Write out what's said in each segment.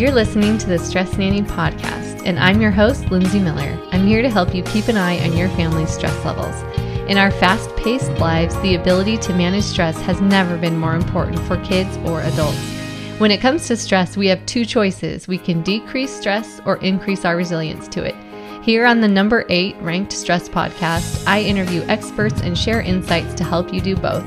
You're listening to the Stress Nanny podcast, and I'm your host, Lindsay Miller. I'm here to help you keep an eye on your family's stress levels. In our fast paced lives, the ability to manage stress has never been more important for kids or adults. When it comes to stress, we have two choices we can decrease stress or increase our resilience to it. Here on the number eight ranked stress podcast, I interview experts and share insights to help you do both.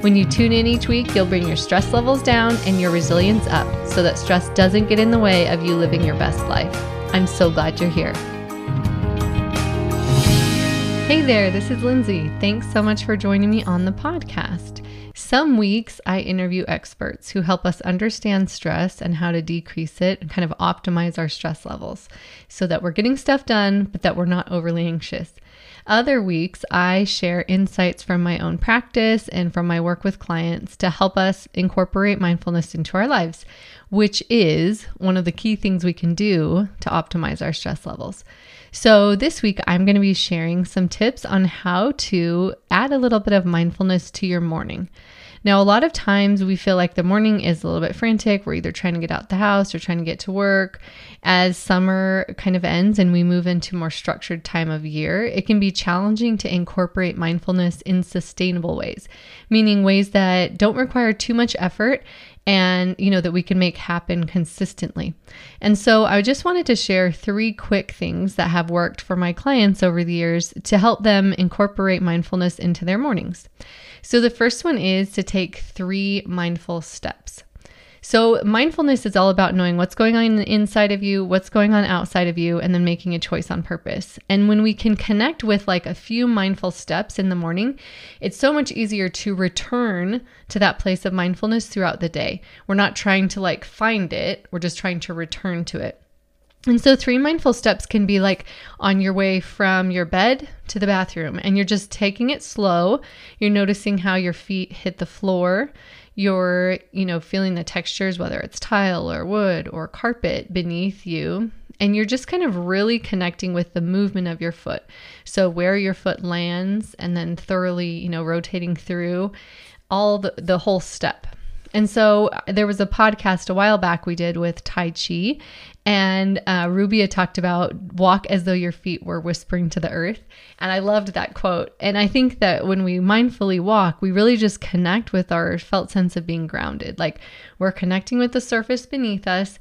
When you tune in each week, you'll bring your stress levels down and your resilience up so that stress doesn't get in the way of you living your best life. I'm so glad you're here. Hey there, this is Lindsay. Thanks so much for joining me on the podcast. Some weeks I interview experts who help us understand stress and how to decrease it and kind of optimize our stress levels so that we're getting stuff done, but that we're not overly anxious. Other weeks, I share insights from my own practice and from my work with clients to help us incorporate mindfulness into our lives, which is one of the key things we can do to optimize our stress levels. So, this week, I'm going to be sharing some tips on how to add a little bit of mindfulness to your morning. Now, a lot of times we feel like the morning is a little bit frantic. We're either trying to get out the house or trying to get to work. As summer kind of ends and we move into more structured time of year, it can be challenging to incorporate mindfulness in sustainable ways, meaning ways that don't require too much effort and you know that we can make happen consistently. And so I just wanted to share three quick things that have worked for my clients over the years to help them incorporate mindfulness into their mornings. So the first one is to take 3 mindful steps. So, mindfulness is all about knowing what's going on inside of you, what's going on outside of you, and then making a choice on purpose. And when we can connect with like a few mindful steps in the morning, it's so much easier to return to that place of mindfulness throughout the day. We're not trying to like find it, we're just trying to return to it. And so, three mindful steps can be like on your way from your bed to the bathroom, and you're just taking it slow. You're noticing how your feet hit the floor you're, you know, feeling the textures, whether it's tile or wood or carpet beneath you. And you're just kind of really connecting with the movement of your foot. So, where your foot lands, and then thoroughly, you know, rotating through all the, the whole step. And so uh, there was a podcast a while back we did with Tai Chi, and uh, Rubia talked about walk as though your feet were whispering to the earth. And I loved that quote. And I think that when we mindfully walk, we really just connect with our felt sense of being grounded. Like we're connecting with the surface beneath us.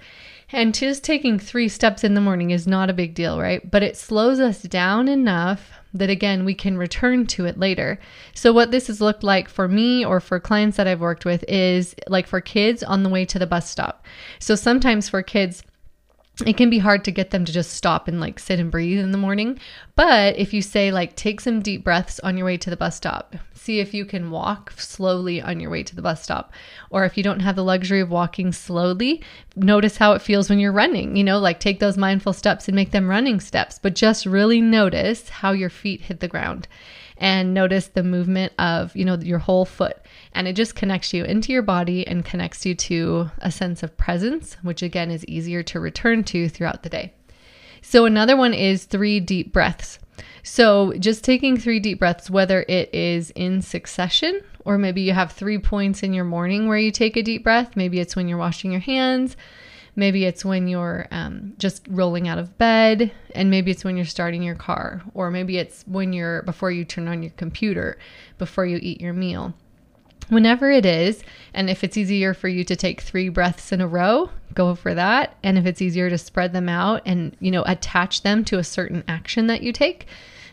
And just taking three steps in the morning is not a big deal, right? But it slows us down enough that again we can return to it later. So what this has looked like for me or for clients that I've worked with is like for kids on the way to the bus stop. So sometimes for kids it can be hard to get them to just stop and like sit and breathe in the morning. But if you say, like, take some deep breaths on your way to the bus stop, see if you can walk slowly on your way to the bus stop. Or if you don't have the luxury of walking slowly, notice how it feels when you're running. You know, like take those mindful steps and make them running steps, but just really notice how your feet hit the ground and notice the movement of, you know, your whole foot. And it just connects you into your body and connects you to a sense of presence, which again is easier to return to throughout the day. So, another one is three deep breaths. So, just taking three deep breaths, whether it is in succession or maybe you have three points in your morning where you take a deep breath, maybe it's when you're washing your hands, Maybe it's when you're um, just rolling out of bed, and maybe it's when you're starting your car, or maybe it's when you're before you turn on your computer, before you eat your meal. Whenever it is, and if it's easier for you to take three breaths in a row, go for that. And if it's easier to spread them out and, you know, attach them to a certain action that you take,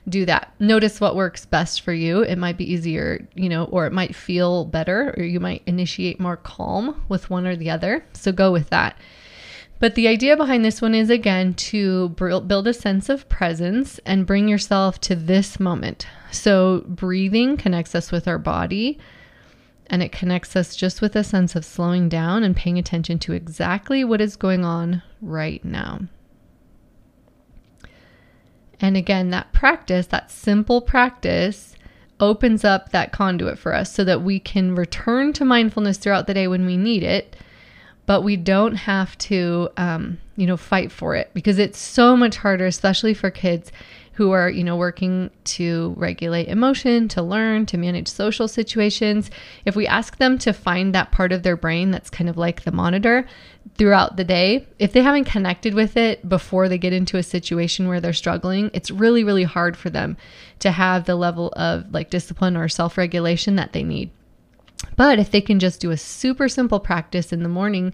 do that. Notice what works best for you. It might be easier, you know, or it might feel better, or you might initiate more calm with one or the other. So go with that. But the idea behind this one is again to build a sense of presence and bring yourself to this moment. So, breathing connects us with our body and it connects us just with a sense of slowing down and paying attention to exactly what is going on right now. And again, that practice, that simple practice, opens up that conduit for us so that we can return to mindfulness throughout the day when we need it but we don't have to, um, you know, fight for it because it's so much harder, especially for kids, who are, you know, working to regulate emotion, to learn, to manage social situations, if we ask them to find that part of their brain that's kind of like the monitor throughout the day, if they haven't connected with it before they get into a situation where they're struggling, it's really, really hard for them to have the level of like discipline or self regulation that they need. But if they can just do a super simple practice in the morning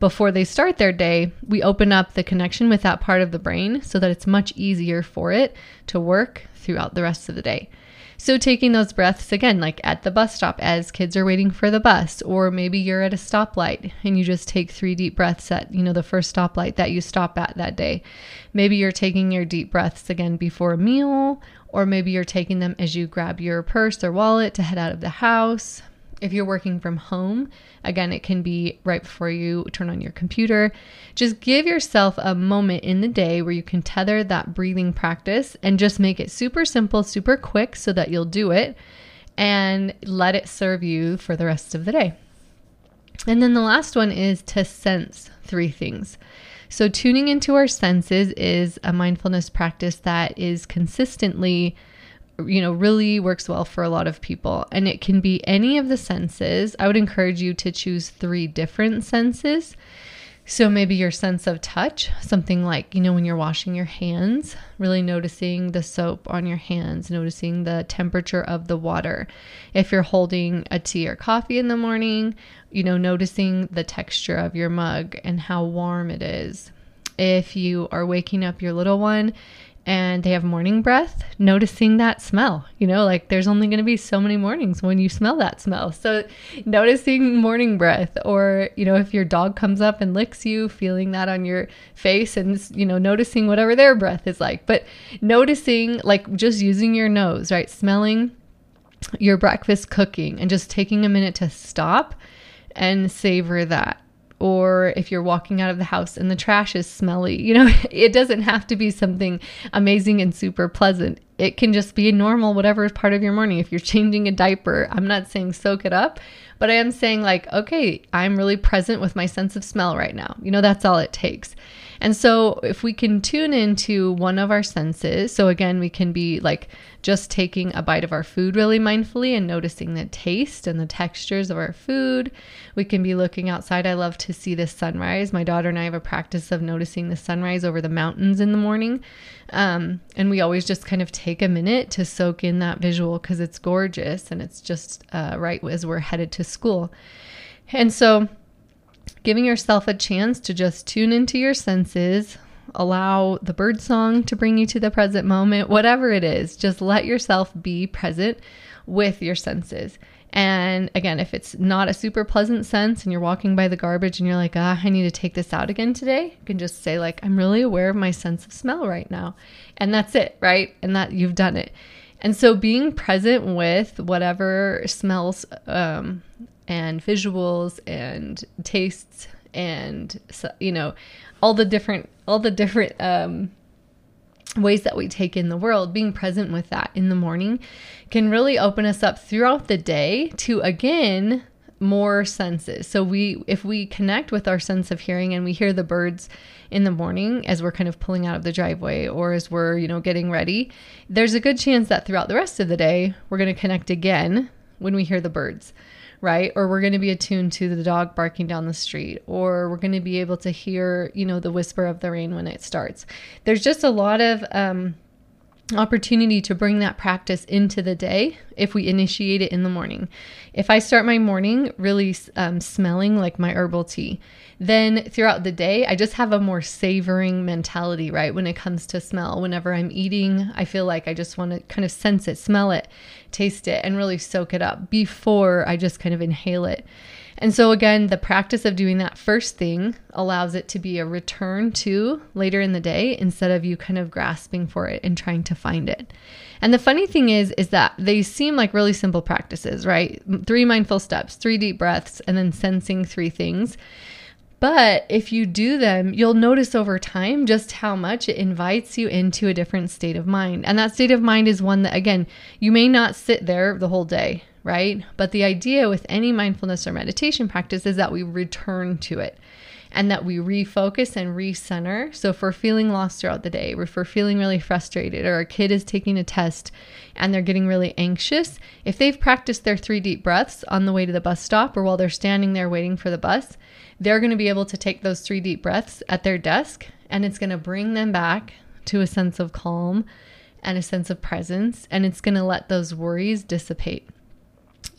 before they start their day, we open up the connection with that part of the brain so that it's much easier for it to work throughout the rest of the day. So, taking those breaths again, like at the bus stop as kids are waiting for the bus, or maybe you're at a stoplight and you just take three deep breaths at, you know, the first stoplight that you stop at that day. Maybe you're taking your deep breaths again before a meal, or maybe you're taking them as you grab your purse or wallet to head out of the house. If you're working from home, again, it can be right before you turn on your computer. Just give yourself a moment in the day where you can tether that breathing practice and just make it super simple, super quick so that you'll do it and let it serve you for the rest of the day. And then the last one is to sense three things. So, tuning into our senses is a mindfulness practice that is consistently you know, really works well for a lot of people. And it can be any of the senses. I would encourage you to choose three different senses. So maybe your sense of touch, something like, you know, when you're washing your hands, really noticing the soap on your hands, noticing the temperature of the water. If you're holding a tea or coffee in the morning, you know, noticing the texture of your mug and how warm it is. If you are waking up your little one and they have morning breath, noticing that smell. You know, like there's only going to be so many mornings when you smell that smell. So, noticing morning breath, or, you know, if your dog comes up and licks you, feeling that on your face and, you know, noticing whatever their breath is like. But noticing, like just using your nose, right? Smelling your breakfast cooking and just taking a minute to stop and savor that or if you're walking out of the house and the trash is smelly. You know, it doesn't have to be something amazing and super pleasant. It can just be normal, whatever is part of your morning. If you're changing a diaper, I'm not saying soak it up, but I am saying, like, okay, I'm really present with my sense of smell right now. You know, that's all it takes. And so if we can tune into one of our senses, so again, we can be like just taking a bite of our food really mindfully and noticing the taste and the textures of our food. We can be looking outside. I love to see the sunrise. My daughter and I have a practice of noticing the sunrise over the mountains in the morning. Um, and we always just kind of take a minute to soak in that visual because it's gorgeous and it's just uh, right as we're headed to school. And so, giving yourself a chance to just tune into your senses, allow the bird song to bring you to the present moment, whatever it is, just let yourself be present with your senses. And again, if it's not a super pleasant sense and you're walking by the garbage and you're like, ah, I need to take this out again today, you can just say, like, I'm really aware of my sense of smell right now. And that's it, right? And that you've done it. And so being present with whatever smells um, and visuals and tastes and you know all the different all the different um, ways that we take in the world being present with that in the morning can really open us up throughout the day to again more senses. So we if we connect with our sense of hearing and we hear the birds in the morning as we're kind of pulling out of the driveway or as we're you know getting ready there's a good chance that throughout the rest of the day we're going to connect again when we hear the birds right? Or we're going to be attuned to the dog barking down the street, or we're going to be able to hear, you know, the whisper of the rain when it starts. There's just a lot of um, opportunity to bring that practice into the day if we initiate it in the morning. If I start my morning really um, smelling like my herbal tea, then throughout the day, I just have a more savoring mentality, right? When it comes to smell, whenever I'm eating, I feel like I just want to kind of sense it, smell it, taste it, and really soak it up before I just kind of inhale it. And so, again, the practice of doing that first thing allows it to be a return to later in the day instead of you kind of grasping for it and trying to find it. And the funny thing is, is that they seem like really simple practices, right? Three mindful steps, three deep breaths, and then sensing three things. But if you do them, you'll notice over time just how much it invites you into a different state of mind. And that state of mind is one that, again, you may not sit there the whole day, right? But the idea with any mindfulness or meditation practice is that we return to it. and that we refocus and recenter. So, if we're feeling lost throughout the day, if we're feeling really frustrated, or a kid is taking a test and they're getting really anxious, if they've practiced their three deep breaths on the way to the bus stop or while they're standing there waiting for the bus, they're going to be able to take those three deep breaths at their desk and it's going to bring them back to a sense of calm and a sense of presence, and it's going to let those worries dissipate.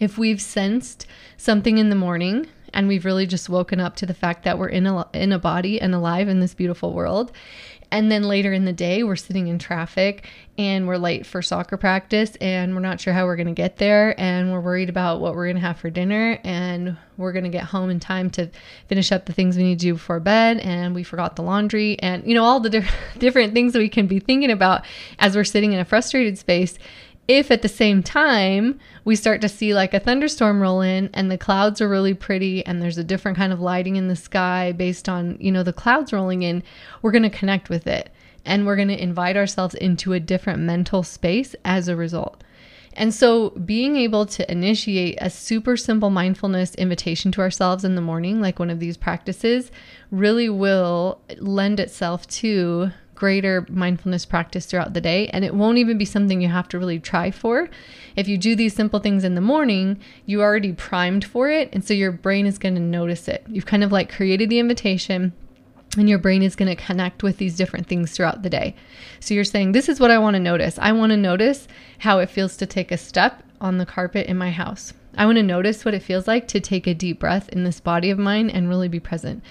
If we've sensed something in the morning and we've really just woken up to the fact that we're in a, in a body and alive in this beautiful world, and then later in the day, we're sitting in traffic and we're late for soccer practice and we're not sure how we're going to get there and we're worried about what we're going to have for dinner and we're going to get home in time to finish up the things we need to do before bed and we forgot the laundry and you know all the di- different things that we can be thinking about as we're sitting in a frustrated space if at the same time we start to see like a thunderstorm roll in and the clouds are really pretty and there's a different kind of lighting in the sky based on, you know, the clouds rolling in, we're going to connect with it and we're going to invite ourselves into a different mental space as a result. And so, being able to initiate a super simple mindfulness invitation to ourselves in the morning, like one of these practices, really will lend itself to greater mindfulness practice throughout the day. And it won't even be something you have to really try for. If you do these simple things in the morning, you're already primed for it. And so your brain is going to notice it. You've kind of like created the invitation and your brain is going to connect with these different things throughout the day. So you're saying, This is what I want to notice. I want to notice how it feels to take a step on the carpet in my house. I want to notice what it feels like to take a deep breath in this body of mine and really be present.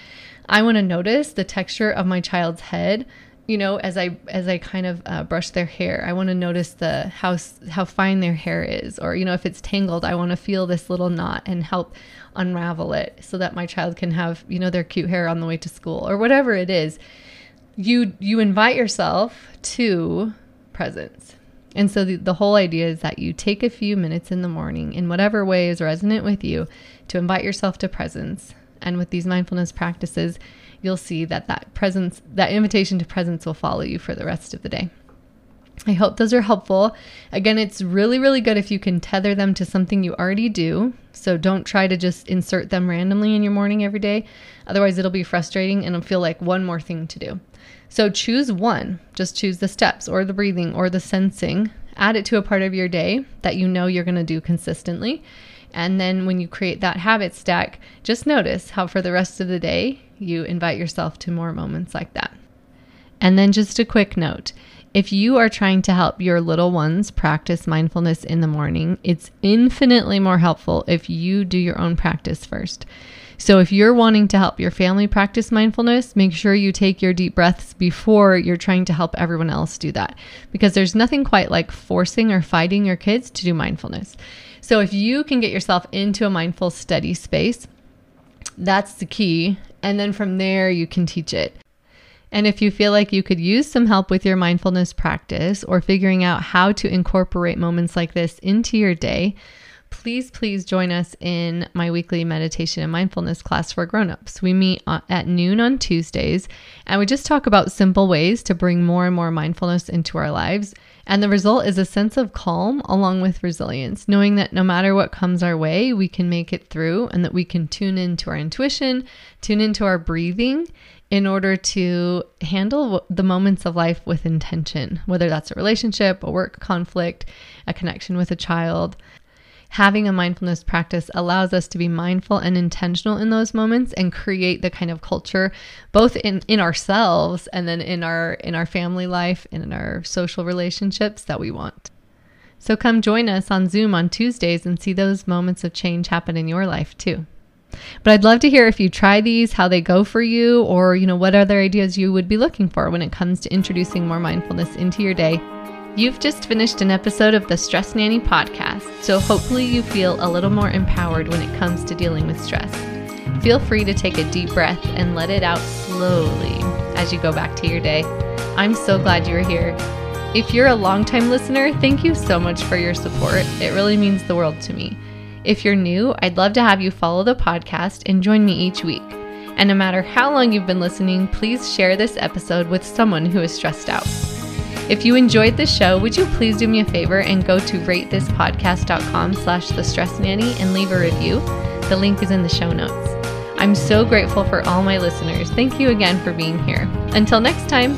I want to notice the texture of my child's head you know as i as i kind of uh, brush their hair i want to notice the how how fine their hair is or you know if it's tangled i want to feel this little knot and help unravel it so that my child can have you know their cute hair on the way to school or whatever it is. You you invite yourself to presence. And so the, the whole idea is that you take a few minutes in the morning in whatever way is resonant with you to invite yourself to presence. And with these mindfulness practices you'll see that that presence, that invitation to presence will follow you for the rest of the day. I hope those are helpful. Again, it's really, really good if you can tether them to something you already do. So don't try to just insert them randomly in your morning every day. Otherwise, it'll be frustrating and it'll feel like one more thing to do. So choose one. Just choose the steps or the breathing or the sensing. Add it to a part of your day that you know you're going to do consistently. And then when you create that habit stack, just notice how for the rest of the day you invite yourself to more moments like that. And then just a quick note if you are trying to help your little ones practice mindfulness in the morning, it's infinitely more helpful if you do your own practice first. So, if you're wanting to help your family practice mindfulness, make sure you take your deep breaths before you're trying to help everyone else do that. Because there's nothing quite like forcing or fighting your kids to do mindfulness. So, if you can get yourself into a mindful, steady space, that's the key. And then from there, you can teach it. And if you feel like you could use some help with your mindfulness practice or figuring out how to incorporate moments like this into your day, please, please join us in my weekly meditation and mindfulness class for grown-ups. We meet at noon on Tuesdays, and we just talk about simple ways to bring more and more mindfulness into our lives. And the result is a sense of calm along with resilience, knowing that no matter what comes our way, we can make it through and that we can tune into our intuition, tune into our breathing in order to handle the moments of life with intention, whether that's a relationship, a work conflict, a connection with a child having a mindfulness practice allows us to be mindful and intentional in those moments and create the kind of culture both in in ourselves and then in our in our family life and in our social relationships that we want. So come join us on Zoom on Tuesdays and see those moments of change happen in your life too. But I'd love to hear if you try these, how they go for you, or you know what other ideas you would be looking for when it comes to introducing more mindfulness into your day You've just finished an episode of the Stress Nanny podcast, so hopefully you feel a little more empowered when it comes to dealing with stress. Feel free to take a deep breath and let it out slowly as you go back to your day. I'm so glad you're here. If you're a longtime listener, thank you so much for your support. It really means the world to me. If you're new, I'd love to have you follow the podcast and join me each week. And no matter how long you've been listening, please share this episode with someone who is stressed out. If you enjoyed the show, would you please do me a favor and go to ratethispodcast.com slash the stress nanny and leave a review? The link is in the show notes. I'm so grateful for all my listeners. Thank you again for being here. Until next time.